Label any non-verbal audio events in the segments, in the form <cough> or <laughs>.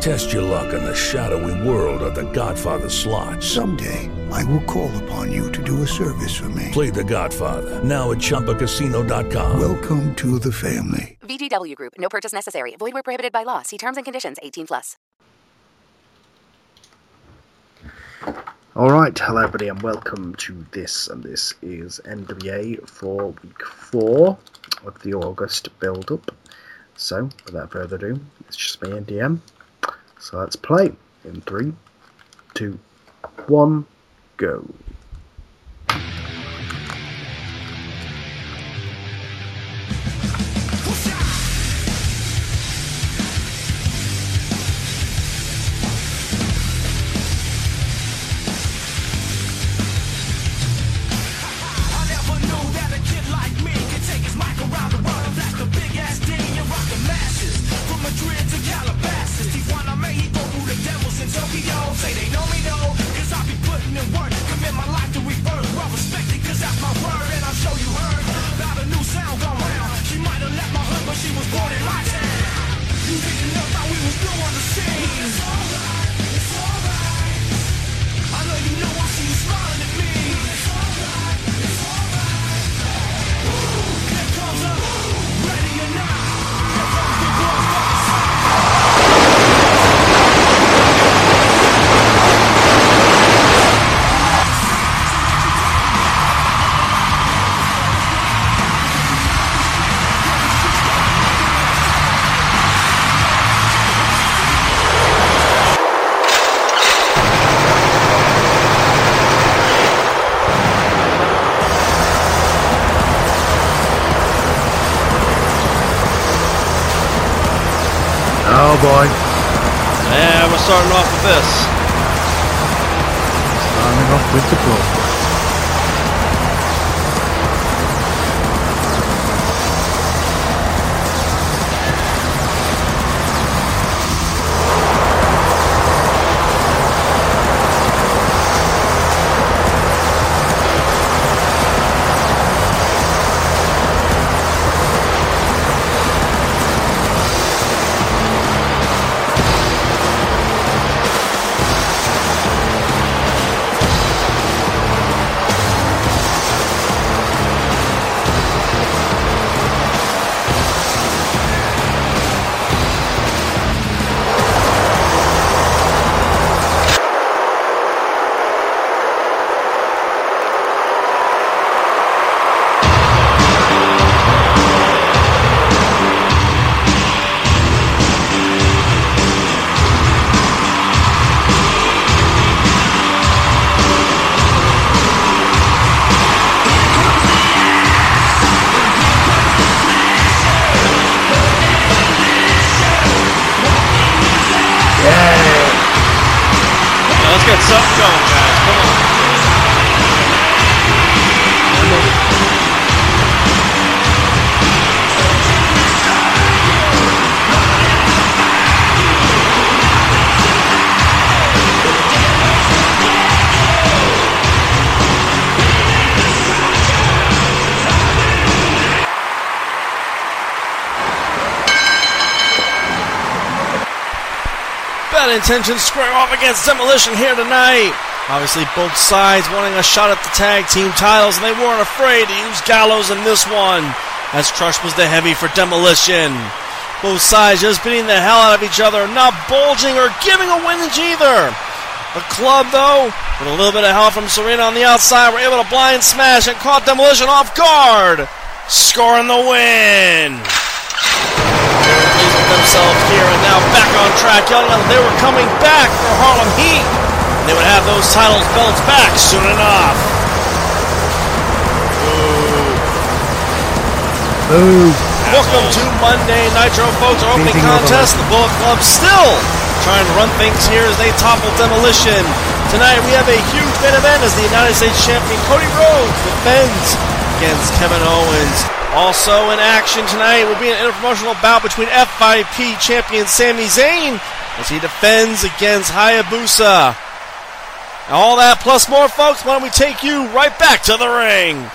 Test your luck in the shadowy world of The Godfather slot. Someday, I will call upon you to do a service for me. Play The Godfather now at ChumbaCasino.com. Welcome to the family. VGW Group. No purchase necessary. Void where prohibited by law. See terms and conditions. 18 plus. All right, hello everybody, and welcome to this. And this is NWA for week four of the August build-up. So, without further ado, it's just me and DM. So let's play in three, two, one, go. Intentions square off against Demolition here tonight. Obviously, both sides wanting a shot at the tag team titles, and they weren't afraid to use Gallows in this one, as Crush was the heavy for Demolition. Both sides just beating the hell out of each other, not bulging or giving a win inch either. The club, though, with a little bit of help from Serena on the outside, were able to blind smash and caught Demolition off guard, scoring the win pleased with themselves here and now back on track, yelling out that they were coming back for Harlem Heat. And they would have those titles belts back soon enough. Boo! Welcome to Monday Nitro, folks. Our opening Beating contest. The Bullet Club still trying to run things here as they topple Demolition. Tonight we have a huge main event as the United States Champion Cody Rhodes defends against Kevin Owens. Also in action tonight will be an interpromotional bout between FIP champion Sami Zayn as he defends against Hayabusa. All that plus more, folks. Why don't we take you right back to the ring?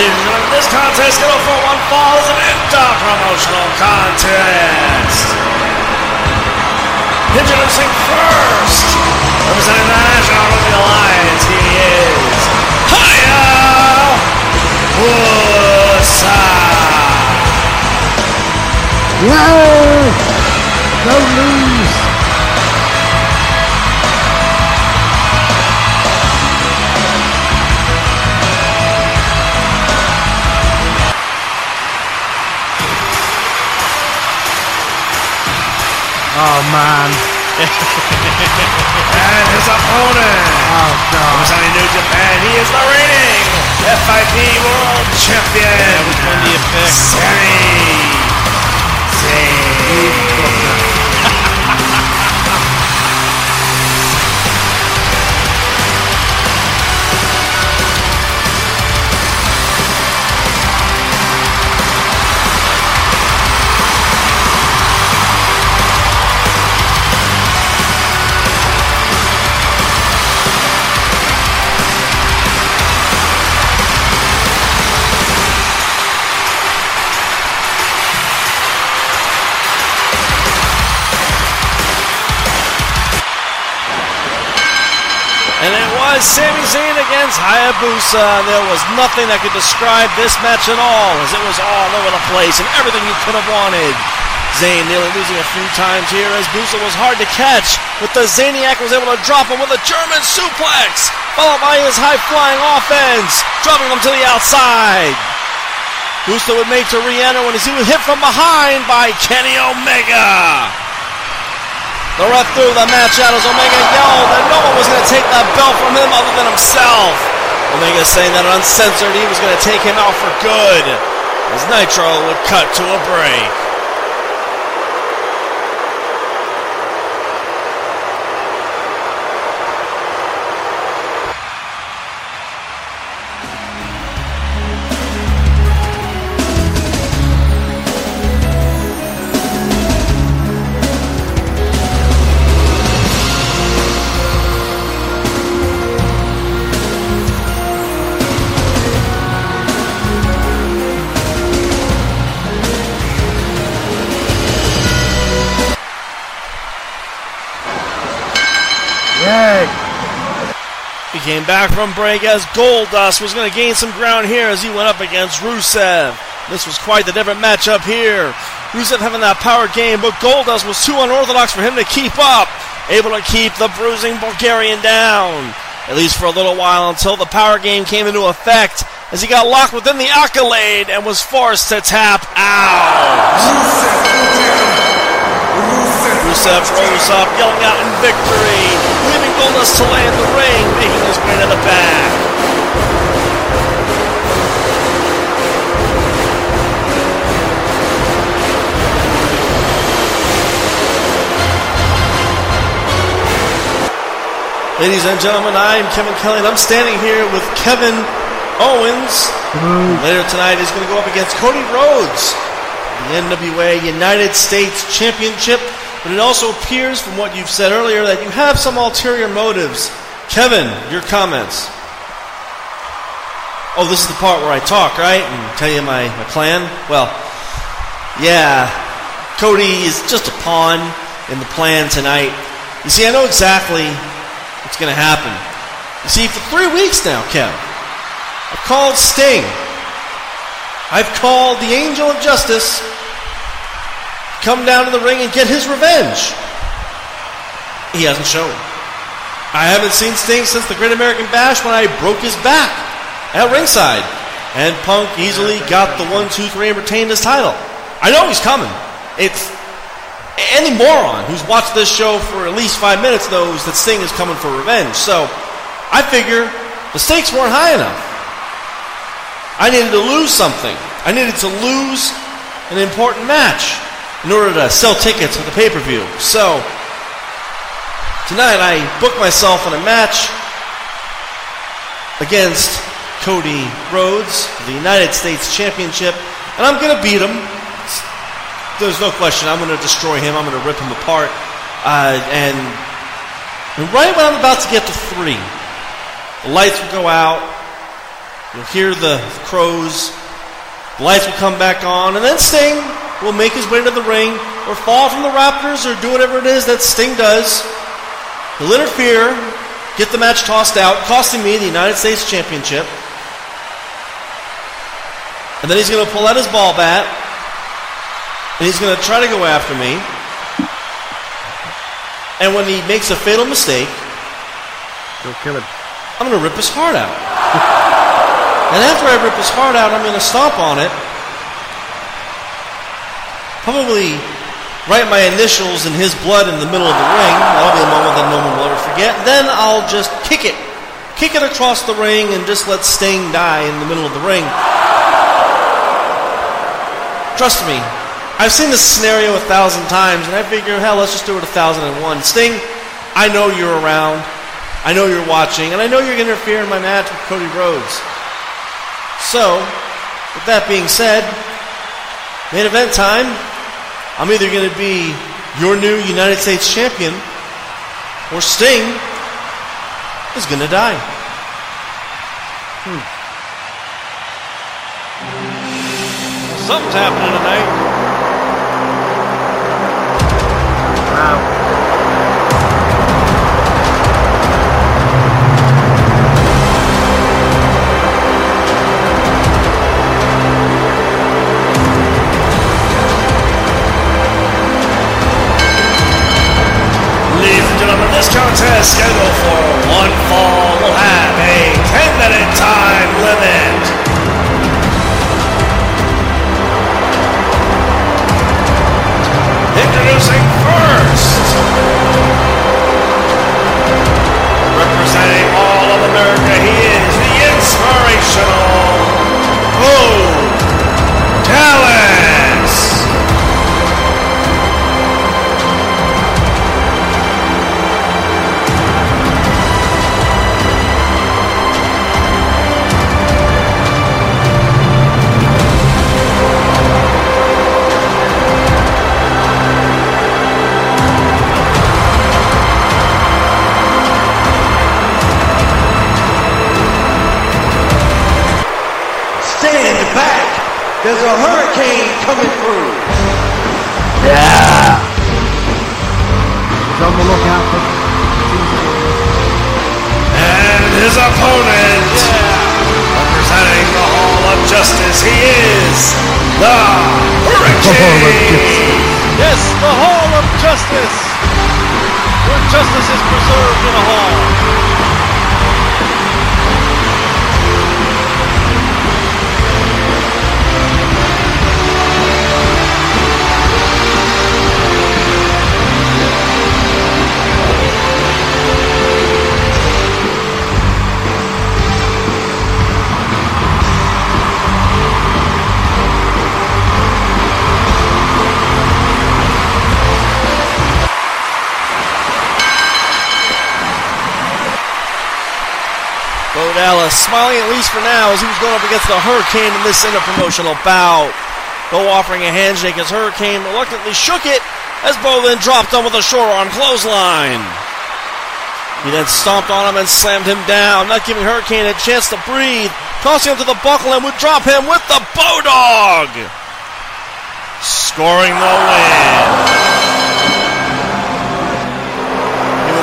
And this contest scheduled for one fall is an inter-promotional contest. Introducing first, representing the National Rugby Alliance, he is Hayabusa. No! Don't lose! Oh man. <laughs> And his opponent, Oh god. representing New Japan, he is the reigning FIP World Champion. Yeah, which one do you pick? Sami Zayn. Against Hayabusa. There was nothing that could describe this match at all, as it was all over the place and everything you could have wanted. Zayn nearly losing a few times here as Busa was hard to catch, but the Zaniac was able to drop him with a German suplex, followed by his high-flying offense, dropping him to the outside. Busa would make to re-enter when he was hit from behind by Kenny Omega. The ref threw the match out as Omega yelled that no one was going to take that belt from him other than himself. Omega saying that uncensored he was going to take him out for good as Nitro would cut to a break. Came back from break as Goldust was going to gain some ground here as he went up against Rusev. This was quite the different matchup here. Rusev having that power game, but Goldust was too unorthodox for him to keep up. Able to keep the bruising Bulgarian down. At least for a little while until the power game came into effect as he got locked within the accolade and was forced to tap out. Rusev rose up, yelling out in victory, leaving Goldust to in the ring, making his way to the back. Ladies and gentlemen, I am Kevin Kelly, and I'm standing here with Kevin Owens. Later tonight, he's going to go up against Cody Rhodes, the NWA United States Championship. But it also appears from what you've said earlier that you have some ulterior motives. Kevin, your comments. Oh, this is the part where I talk, right? And tell you my, my plan? Well, yeah. Cody is just a pawn in the plan tonight. You see, I know exactly what's going to happen. You see, for three weeks now, Kev, I've called Sting. I've called the Angel of Justice come down to the ring and get his revenge. He hasn't shown. I haven't seen Sting since the Great American Bash when I broke his back at ringside. And Punk easily got the one, two, three, and retained his title. I know he's coming. It's any moron who's watched this show for at least five minutes knows that Sting is coming for revenge. So I figure the stakes weren't high enough. I needed to lose something. I needed to lose an important match in order to sell tickets for the pay per view. So, tonight I booked myself in a match against Cody Rhodes for the United States Championship, and I'm going to beat him. There's no question. I'm going to destroy him. I'm going to rip him apart. Uh, and, and right when I'm about to get to three, the lights will go out. You'll hear the crows. The lights will come back on, and then Sting will make his way to the ring, or fall from the Raptors, or do whatever it is that Sting does. He'll interfere, get the match tossed out, costing me the United States Championship. And then he's going to pull out his ball bat, and he's going to try to go after me. And when he makes a fatal mistake, kill him. I'm going to rip his heart out. <laughs> and after I rip his heart out, I'm going to stomp on it. Probably write my initials in his blood in the middle of the ring. That'll be a moment that no one will ever forget. Then I'll just kick it. Kick it across the ring and just let Sting die in the middle of the ring. Trust me, I've seen this scenario a thousand times, and I figure, hell, let's just do it a thousand and one. Sting, I know you're around. I know you're watching, and I know you're going to interfere in my match with Cody Rhodes. So, with that being said, main event time. I'm either going to be your new United States champion, or Sting is going to die. Hmm. Something's happening tonight. Wow. This contest scheduled for one fall will have a 10 minute time limit. Smiling at least for now as he was going up against the Hurricane in this interpromotional bout. Bo offering a handshake as Hurricane reluctantly shook it as Bo then dropped him with a short arm clothesline. He then stomped on him and slammed him down, not giving Hurricane a chance to breathe, tossing him to the buckle and would drop him with the Bodog, scoring the win.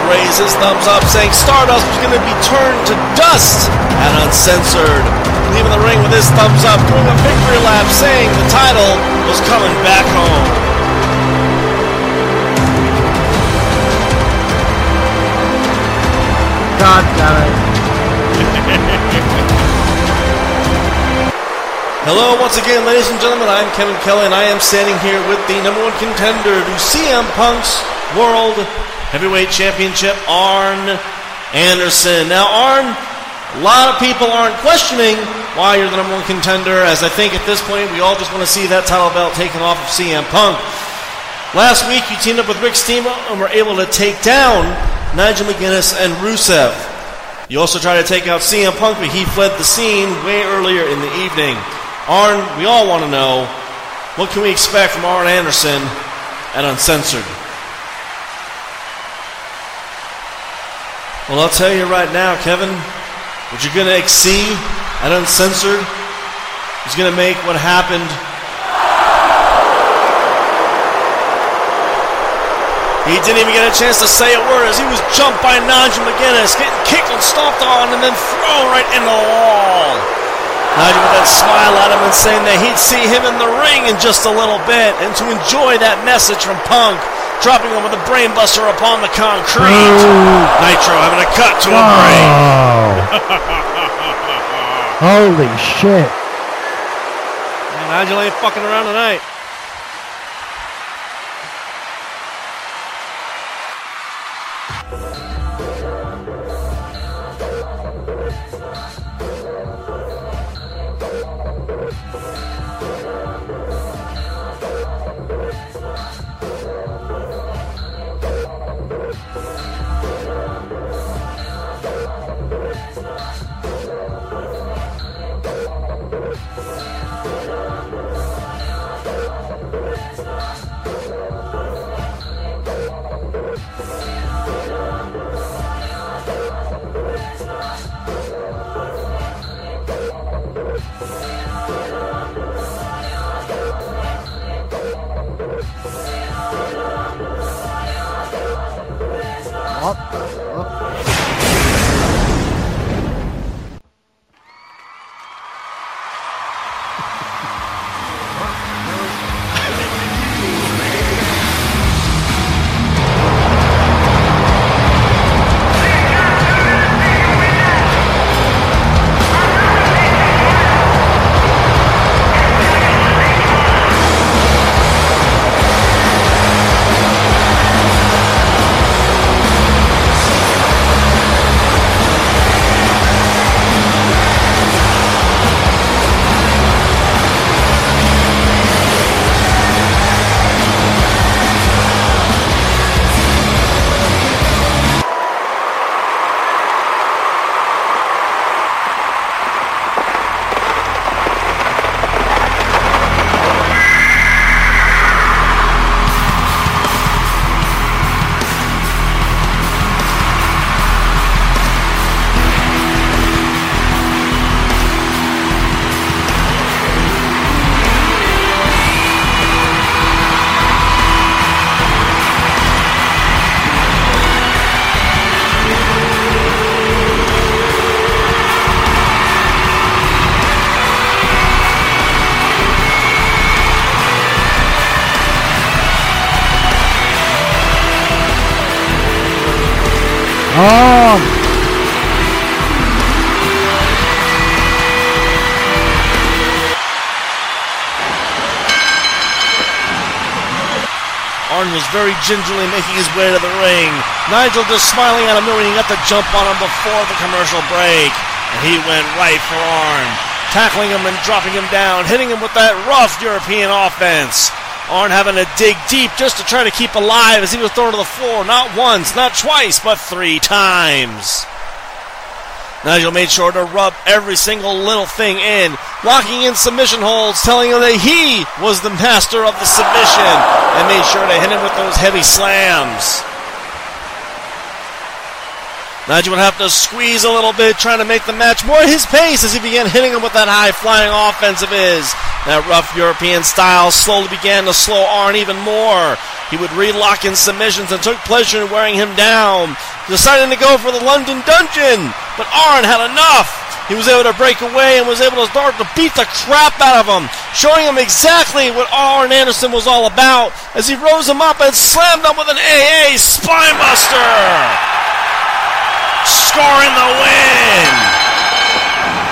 Raise his thumbs up, saying Stardust was going to be turned to dust and uncensored. Leaving the ring with his thumbs up, doing a victory lap, saying the title was coming back home. God damn it. Hello, once again, ladies and gentlemen. I'm Kevin Kelly, and I am standing here with the number one contender to CM Punk's World Heavyweight Championship, Arn Anderson. Now, Arn, A lot of people aren't questioning why you're the number one contender, as I think at this point we all just want to see that title belt taken off of CM Punk. Last week you teamed up with Rick Steamboat and were able to take down Nigel McGuinness and Rusev. You also tried to take out CM Punk, but he fled the scene way earlier in the evening. Arn, we all want to know what can we expect from Arn Anderson at Uncensored? Well, I'll tell you right now, Kevin, what you're going to see at Uncensored is going to make what happened. He didn't even get a chance to say a word as he was jumped by Nigel McGuinness, getting kicked and stomped on, and then thrown right in the wall. Nigel with that smile at him and saying that he'd see him in the ring in just a little bit, and to enjoy that message from Punk, dropping him with a brainbuster upon the concrete. Nitro having a cut to a brain. <laughs> Holy shit. And Nigel ain't fucking around tonight. Was very gingerly making his way to the ring. Nigel just smiling at him, knowing he got the jump on him before the commercial break. And he went right for Arn, tackling him and dropping him down, hitting him with that rough European offense. Arn having to dig deep just to try to keep alive as he was thrown to the floor, not once, not twice, but three times. Nigel made sure to rub every single little thing in, locking in submission holds, telling him that he was the master of the submission, and made sure to hit him with those heavy slams. Nigel would have to squeeze a little bit, trying to make the match more his pace as he began hitting him with that high flying offense of his. That rough European style slowly began to slow Arn even more. He would relock in submissions and took pleasure in wearing him down, deciding to go for the London Dungeon. But Arn had enough. He was able to break away and was able to start to beat the crap out of him, showing him exactly what Arn Anderson was all about as he rose him up and slammed him with an AA spinebuster scoring the win.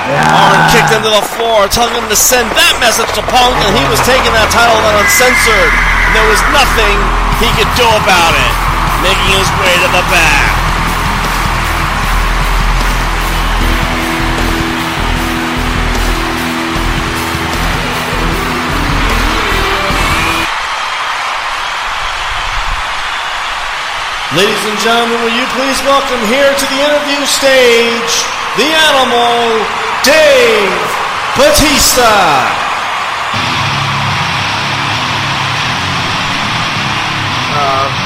Arn kicked him to the floor, telling him to send that message to Punk, and he was taking that title then uncensored. And there was nothing he could do about it. Making his way to the back. Ladies and gentlemen, will you please welcome here to the interview stage the animal, Dave Batista. Uh,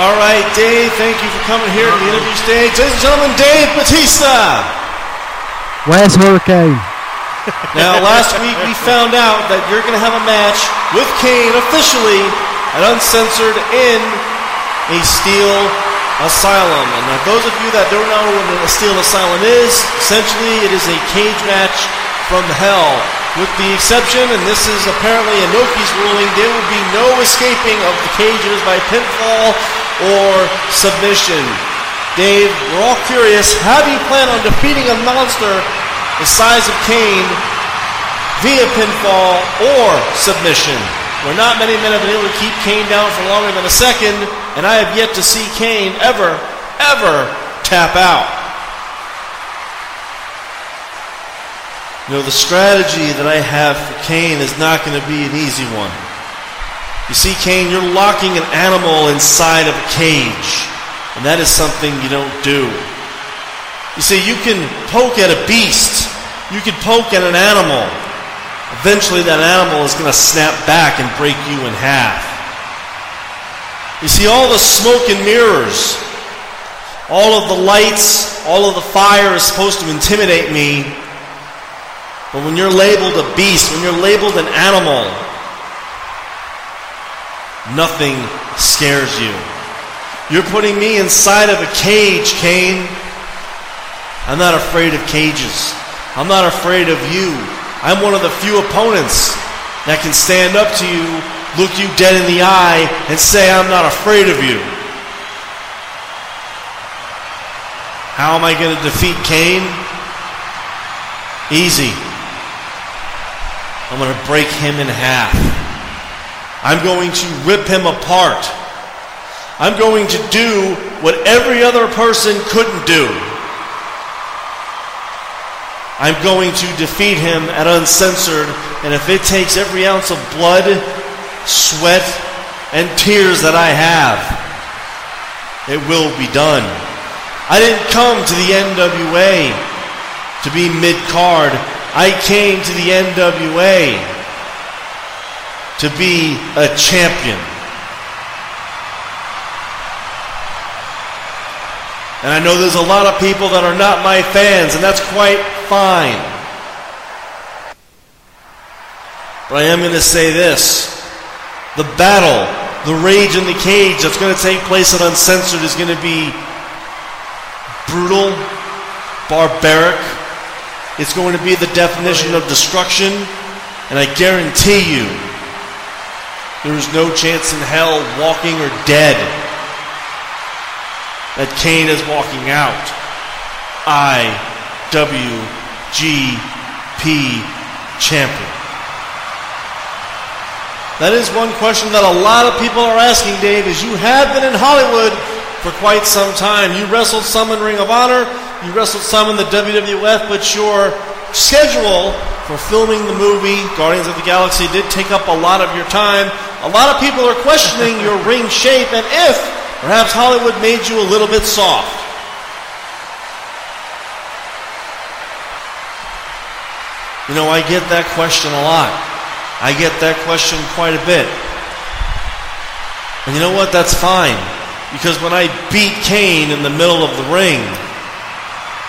All right, Dave, thank you for coming here to the interview stage. Ladies and gentlemen, Dave Batista. Where's Hurricane? Now, last week we found out that you're going to have a match with Kane officially at Uncensored in a Steel Asylum. And now, those of you that don't know what a Steel Asylum is, essentially it is a cage match from hell. With the exception, and this is apparently Inoki's ruling, there will be no escaping of the cages by pinfall or submission. Dave, we're all curious, how do you plan on defeating a monster the size of Kane via pinfall or submission? Where not many men have been able to keep Kane down for longer than a second, and I have yet to see Kane ever, ever tap out. You know, the strategy that I have for Kane is not going to be an easy one. You see, Kane, you're locking an animal inside of a cage, and that is something you don't do. You see, you can poke at a beast, you can poke at an animal. Eventually, that animal is going to snap back and break you in half. You see, all the smoke and mirrors, all of the lights, all of the fire is supposed to intimidate me. But when you're labeled a beast, when you're labeled an animal, nothing scares you. You're putting me inside of a cage, Kane. I'm not afraid of cages. I'm not afraid of you. I'm one of the few opponents that can stand up to you, look you dead in the eye, and say, I'm not afraid of you. How am I going to defeat Kane? Easy. I'm going to break him in half. I'm going to rip him apart. I'm going to do what every other person couldn't do. I'm going to defeat him at uncensored, and if it takes every ounce of blood, sweat, and tears that I have, it will be done. I didn't come to the NWA to be mid card. I came to the NWA to be a champion. And I know there's a lot of people that are not my fans, and that's quite fine. But I am going to say this the battle, the rage in the cage that's going to take place at Uncensored is going to be brutal, barbaric. It's going to be the definition of destruction, and I guarantee you, there is no chance in hell, walking or dead, that Kane is walking out. IWGP champion. That is one question that a lot of people are asking, Dave, is you have been in Hollywood for quite some time. You wrestled some in Ring of Honor, you wrestled some in the WWF, but your schedule for filming the movie Guardians of the Galaxy did take up a lot of your time. A lot of people are questioning your <laughs> ring shape and if perhaps Hollywood made you a little bit soft. You know, I get that question a lot. I get that question quite a bit. And you know what? That's fine. Because when I beat Kane in the middle of the ring,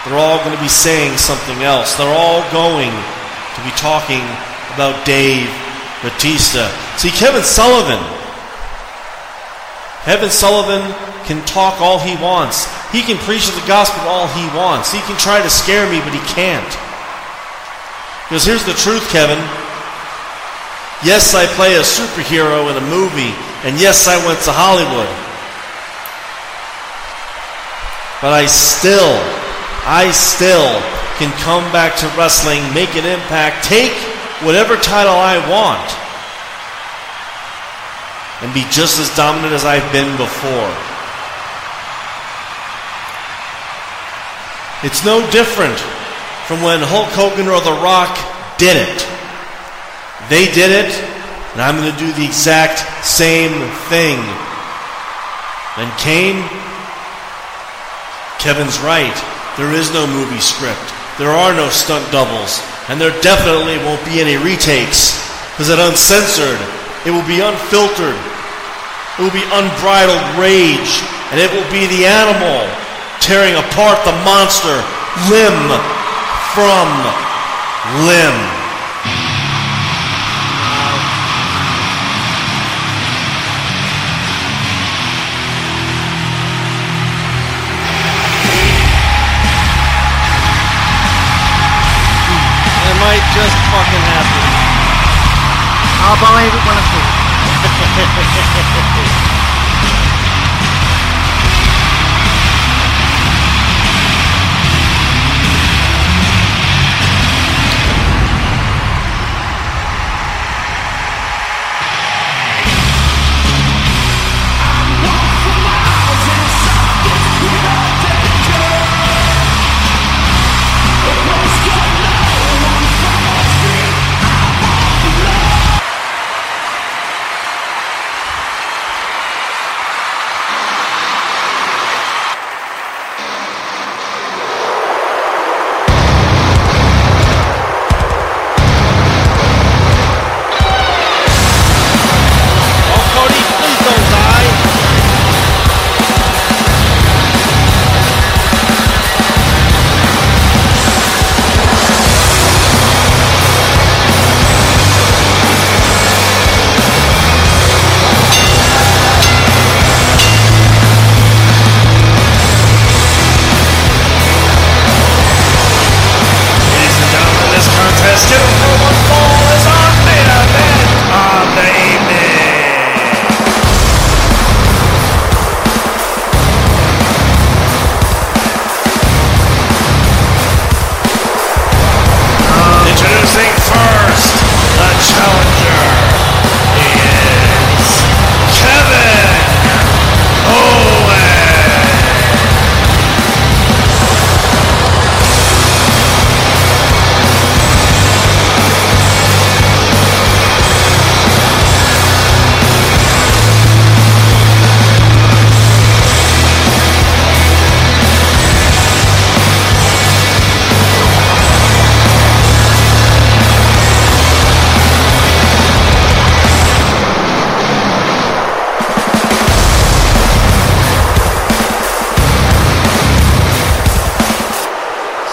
they're all going to be saying something else. They're all going to be talking about Dave Batista. See, Kevin Sullivan, Kevin Sullivan can talk all he wants. He can preach the gospel all he wants. He can try to scare me, but he can't. Because here's the truth, Kevin. Yes, I play a superhero in a movie, and yes, I went to Hollywood. But I still, I still can come back to wrestling, make an impact, take whatever title I want, and be just as dominant as I've been before. It's no different from when Hulk Hogan or The Rock did it. They did it, and I'm going to do the exact same thing. And Kane, Kevin's right. There is no movie script. There are no stunt doubles. And there definitely won't be any retakes. Because it uncensored. It will be unfiltered. It will be unbridled rage. And it will be the animal tearing apart the monster limb from limb. I'll believe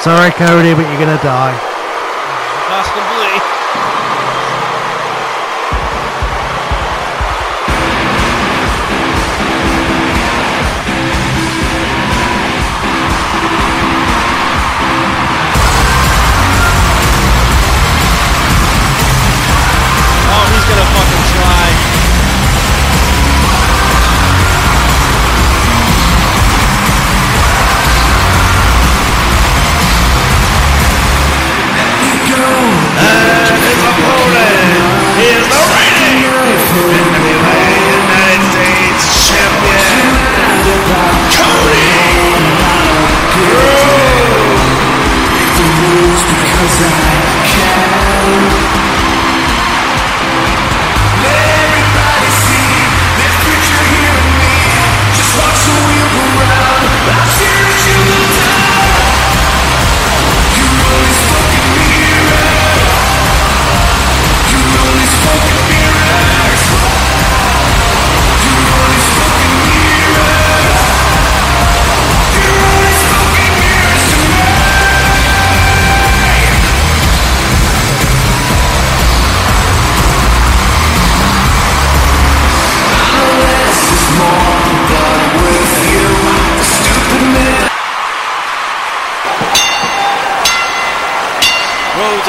Sorry, Cody, but you're gonna die.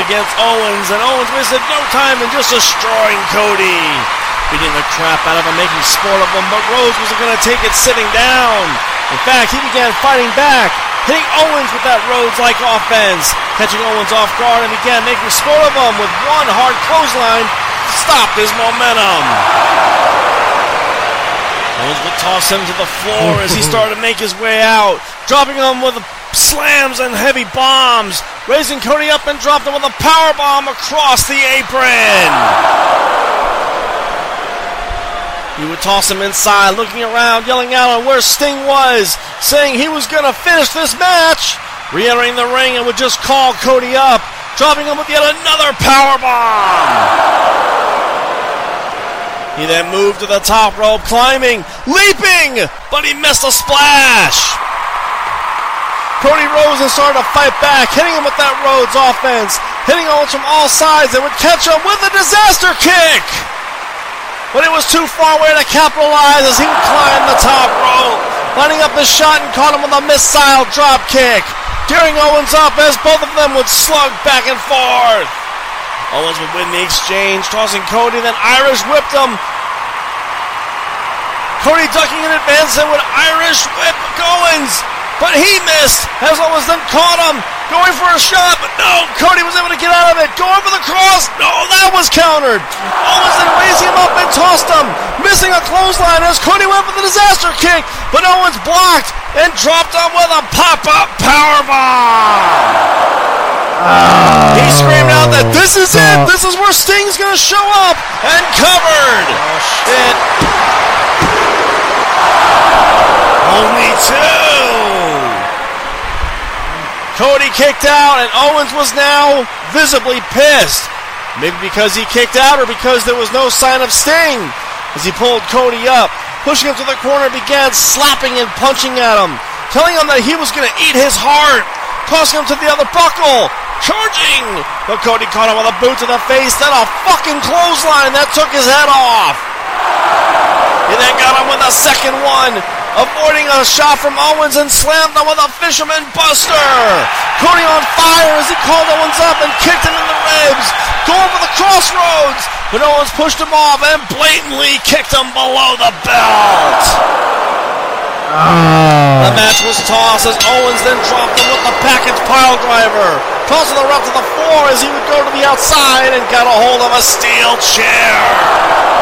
Against Owens, and Owens wasted no time in just destroying Cody. Beating the crap out of him, making sport of him, but Rhodes wasn't going to take it sitting down. In fact, he began fighting back, hitting Owens with that Rhodes-like offense, catching Owens off guard and began making sport of him with one hard clothesline to stop his momentum. Would toss him to the floor as he started to make his way out, dropping him with slams and heavy bombs, raising Cody up and dropped him with a power bomb across the apron. He would toss him inside, looking around, yelling out on where Sting was, saying he was going to finish this match. Re-entering the ring and would just call Cody up, dropping him with yet another power bomb. He then moved to the top rope, climbing, leaping, but he missed a splash. Cody Rhodes and started to fight back, hitting him with that Rhodes offense, hitting Owens from all sides and would catch him with a disaster kick. But it was too far away to capitalize as he would climb the top rope, lining up his shot and caught him with a missile drop kick, gearing Owens up as both of them would slug back and forth. Owens would win the exchange, tossing Cody, then Irish whipped him. Cody ducking in advance and would Irish whip Owens, but he missed as Owens then caught him, going for a shot, but no, Cody was able to get out of it, going for the cross, no, that was countered. Owens then raised him up and tossed him, missing a clothesline as Cody went for the disaster kick, but Owens blocked and dropped him with a pop-up powerbomb. He screamed out that this is it, oh. this is where Sting's gonna show up, and covered. It. Only two. Cody kicked out, and Owens was now visibly pissed. Maybe because he kicked out, or because there was no sign of Sting. As he pulled Cody up, pushing him to the corner, began slapping and punching at him, telling him that he was going to eat his heart, tossing him to the other buckle, charging. But Cody caught him with a boot to the face, then a fucking clothesline that took his head off. He then got him with a second one, avoiding a shot from Owens and slammed him with a fisherman buster. Cody on fire as he called Owens up and kicked him in the ribs, going for the crossroads. But Owens pushed him off and blatantly kicked him below the belt. Ah. The match was tossed as Owens then dropped him with the package pile driver, tossing the ref to the floor as he would go to the outside and got a hold of a steel chair.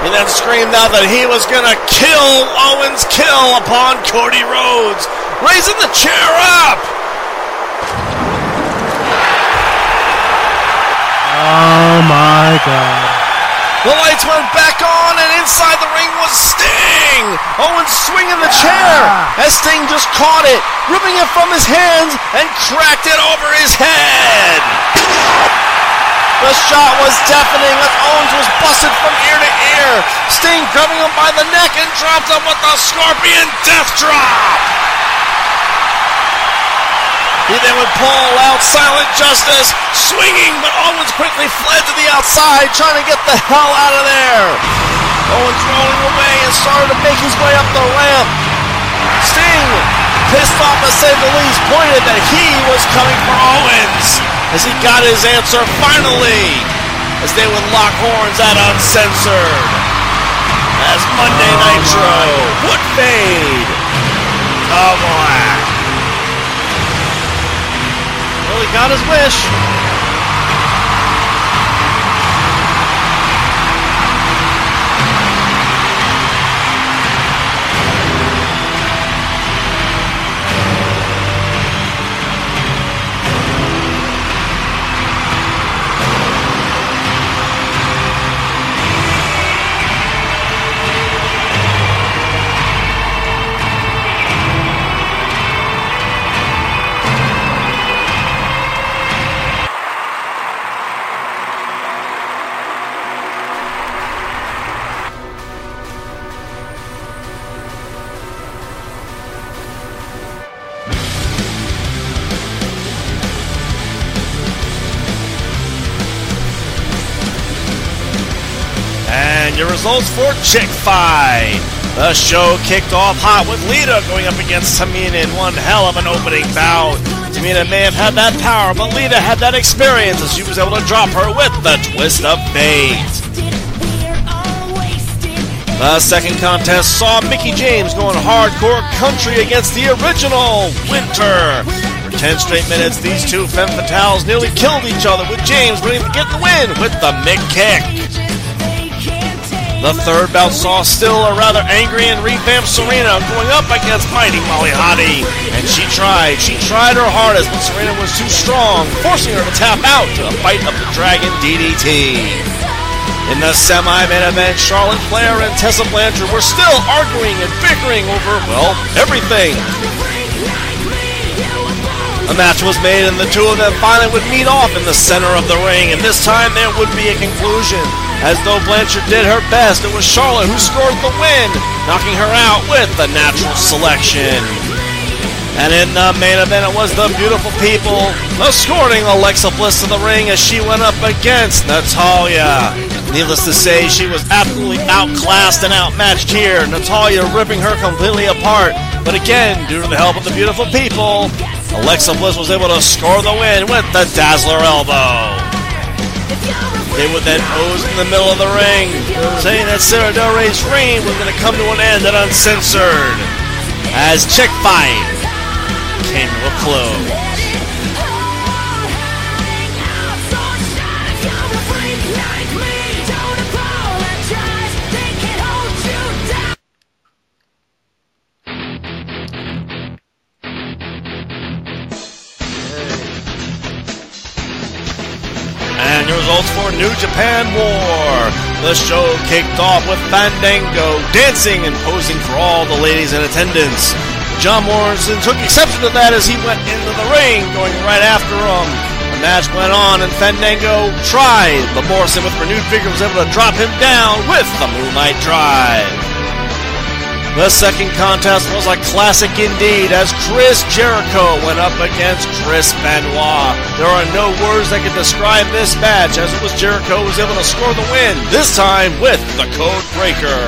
He then screamed out that he was going to kill Owens' kill upon Cody Rhodes, raising the chair up. Oh my god. The lights went back on, and inside the ring was Sting. Owens swinging the chair as Sting just caught it, ripping it from his hands and cracked it over his head. The shot was deafening as Owens was busted from ear to ear. Sting grabbing him by the neck and dropped him with the Scorpion Death Drop. He then would pull out Silent Justice, swinging, but Owens quickly fled to the outside, trying to get the hell out of there. Owens rolling away and started to make his way up the ramp. Sting, pissed off to say the least, pointed that he was coming for Owens as he got his answer finally, as they would lock horns at Uncensored. As Monday Nitro would fade to black. Well, he got his wish. Results for Chick Fight. The show kicked off hot with Lita going up against Tamina in one hell of an opening bout. Tamina may have had that power, but Lita had that experience as she was able to drop her with the twist of fate. The second contest saw Mickie James going hardcore country against the original Winter. For 10 straight minutes, these two femme fatales nearly killed each other, with James winning to get the win with the Mick kick. The third bout saw still a rather angry and revamped Serena going up against mighty Molly Holly. And she tried, she tried her hardest, but Serena was too strong, forcing her to tap out to the fight of the Dragon DDT. In the semi-main event, Charlotte Flair and Tessa Blanchard were still arguing and bickering over, well, everything. A match was made and the two of them finally would meet off in the center of the ring, and this time there would be a conclusion. As though Blanchard did her best, it was Charlotte who scored the win, knocking her out with the natural selection. And in the main event, it was the beautiful people escorting Alexa Bliss to the ring as she went up against Natalya. Needless to say, she was absolutely outclassed and outmatched here. Natalya ripping her completely apart. But again, due to the help of the beautiful people, Alexa Bliss was able to score the win with the Dazzler elbow. They would then pose in the middle of the ring, saying that Sara Del Rey's reign was going to come to an end and uncensored. As Chick Fight came to a close. Japan War. The show kicked off with Fandango dancing and posing for all the ladies in attendance. John Morrison took exception to that as he went into the ring, going right after him. The match went on, and Fandango tried, but Morrison, with renewed vigor, was able to drop him down with the Moonlight Drive. The second contest was a classic indeed as Chris Jericho went up against Chris Benoit. There are no words that can describe this match as it was Jericho who was able to score the win, this time with the Code Breaker.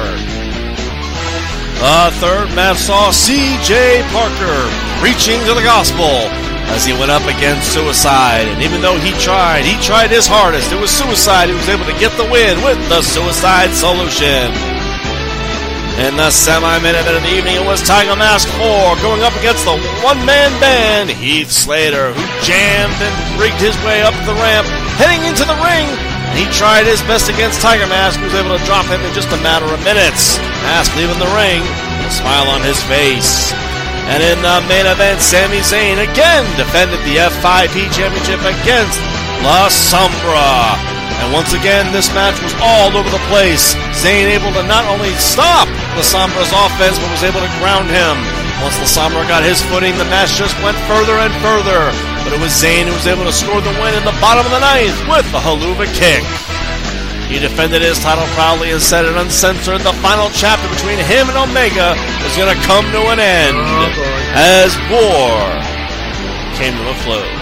The third match saw CJ Parker reaching to the gospel as he went up against Suicide. And even though he tried, he tried his hardest. It was Suicide who was able to get the win with the Suicide Solution. In the semi minute of the evening, it was Tiger Mask 4 going up against the one-man band, Heath Slater, who jammed and rigged his way up the ramp, heading into the ring. He tried his best against Tiger Mask, who was able to drop him in just a matter of minutes. Mask leaving the ring, a smile on his face. And in the main event, Sami Zayn again defended the F5P Championship against La Sombra. And once again, this match was all over the place. Zayn able to not only stop La Sombra's offense, but was able to ground him. Once La Sombra got his footing, the match just went further and further. But it was Zayn who was able to score the win in the bottom of the ninth with the Helluva kick. He defended his title proudly and said it uncensored. The final chapter between him and Omega was going to come to an end oh, as war came to a close.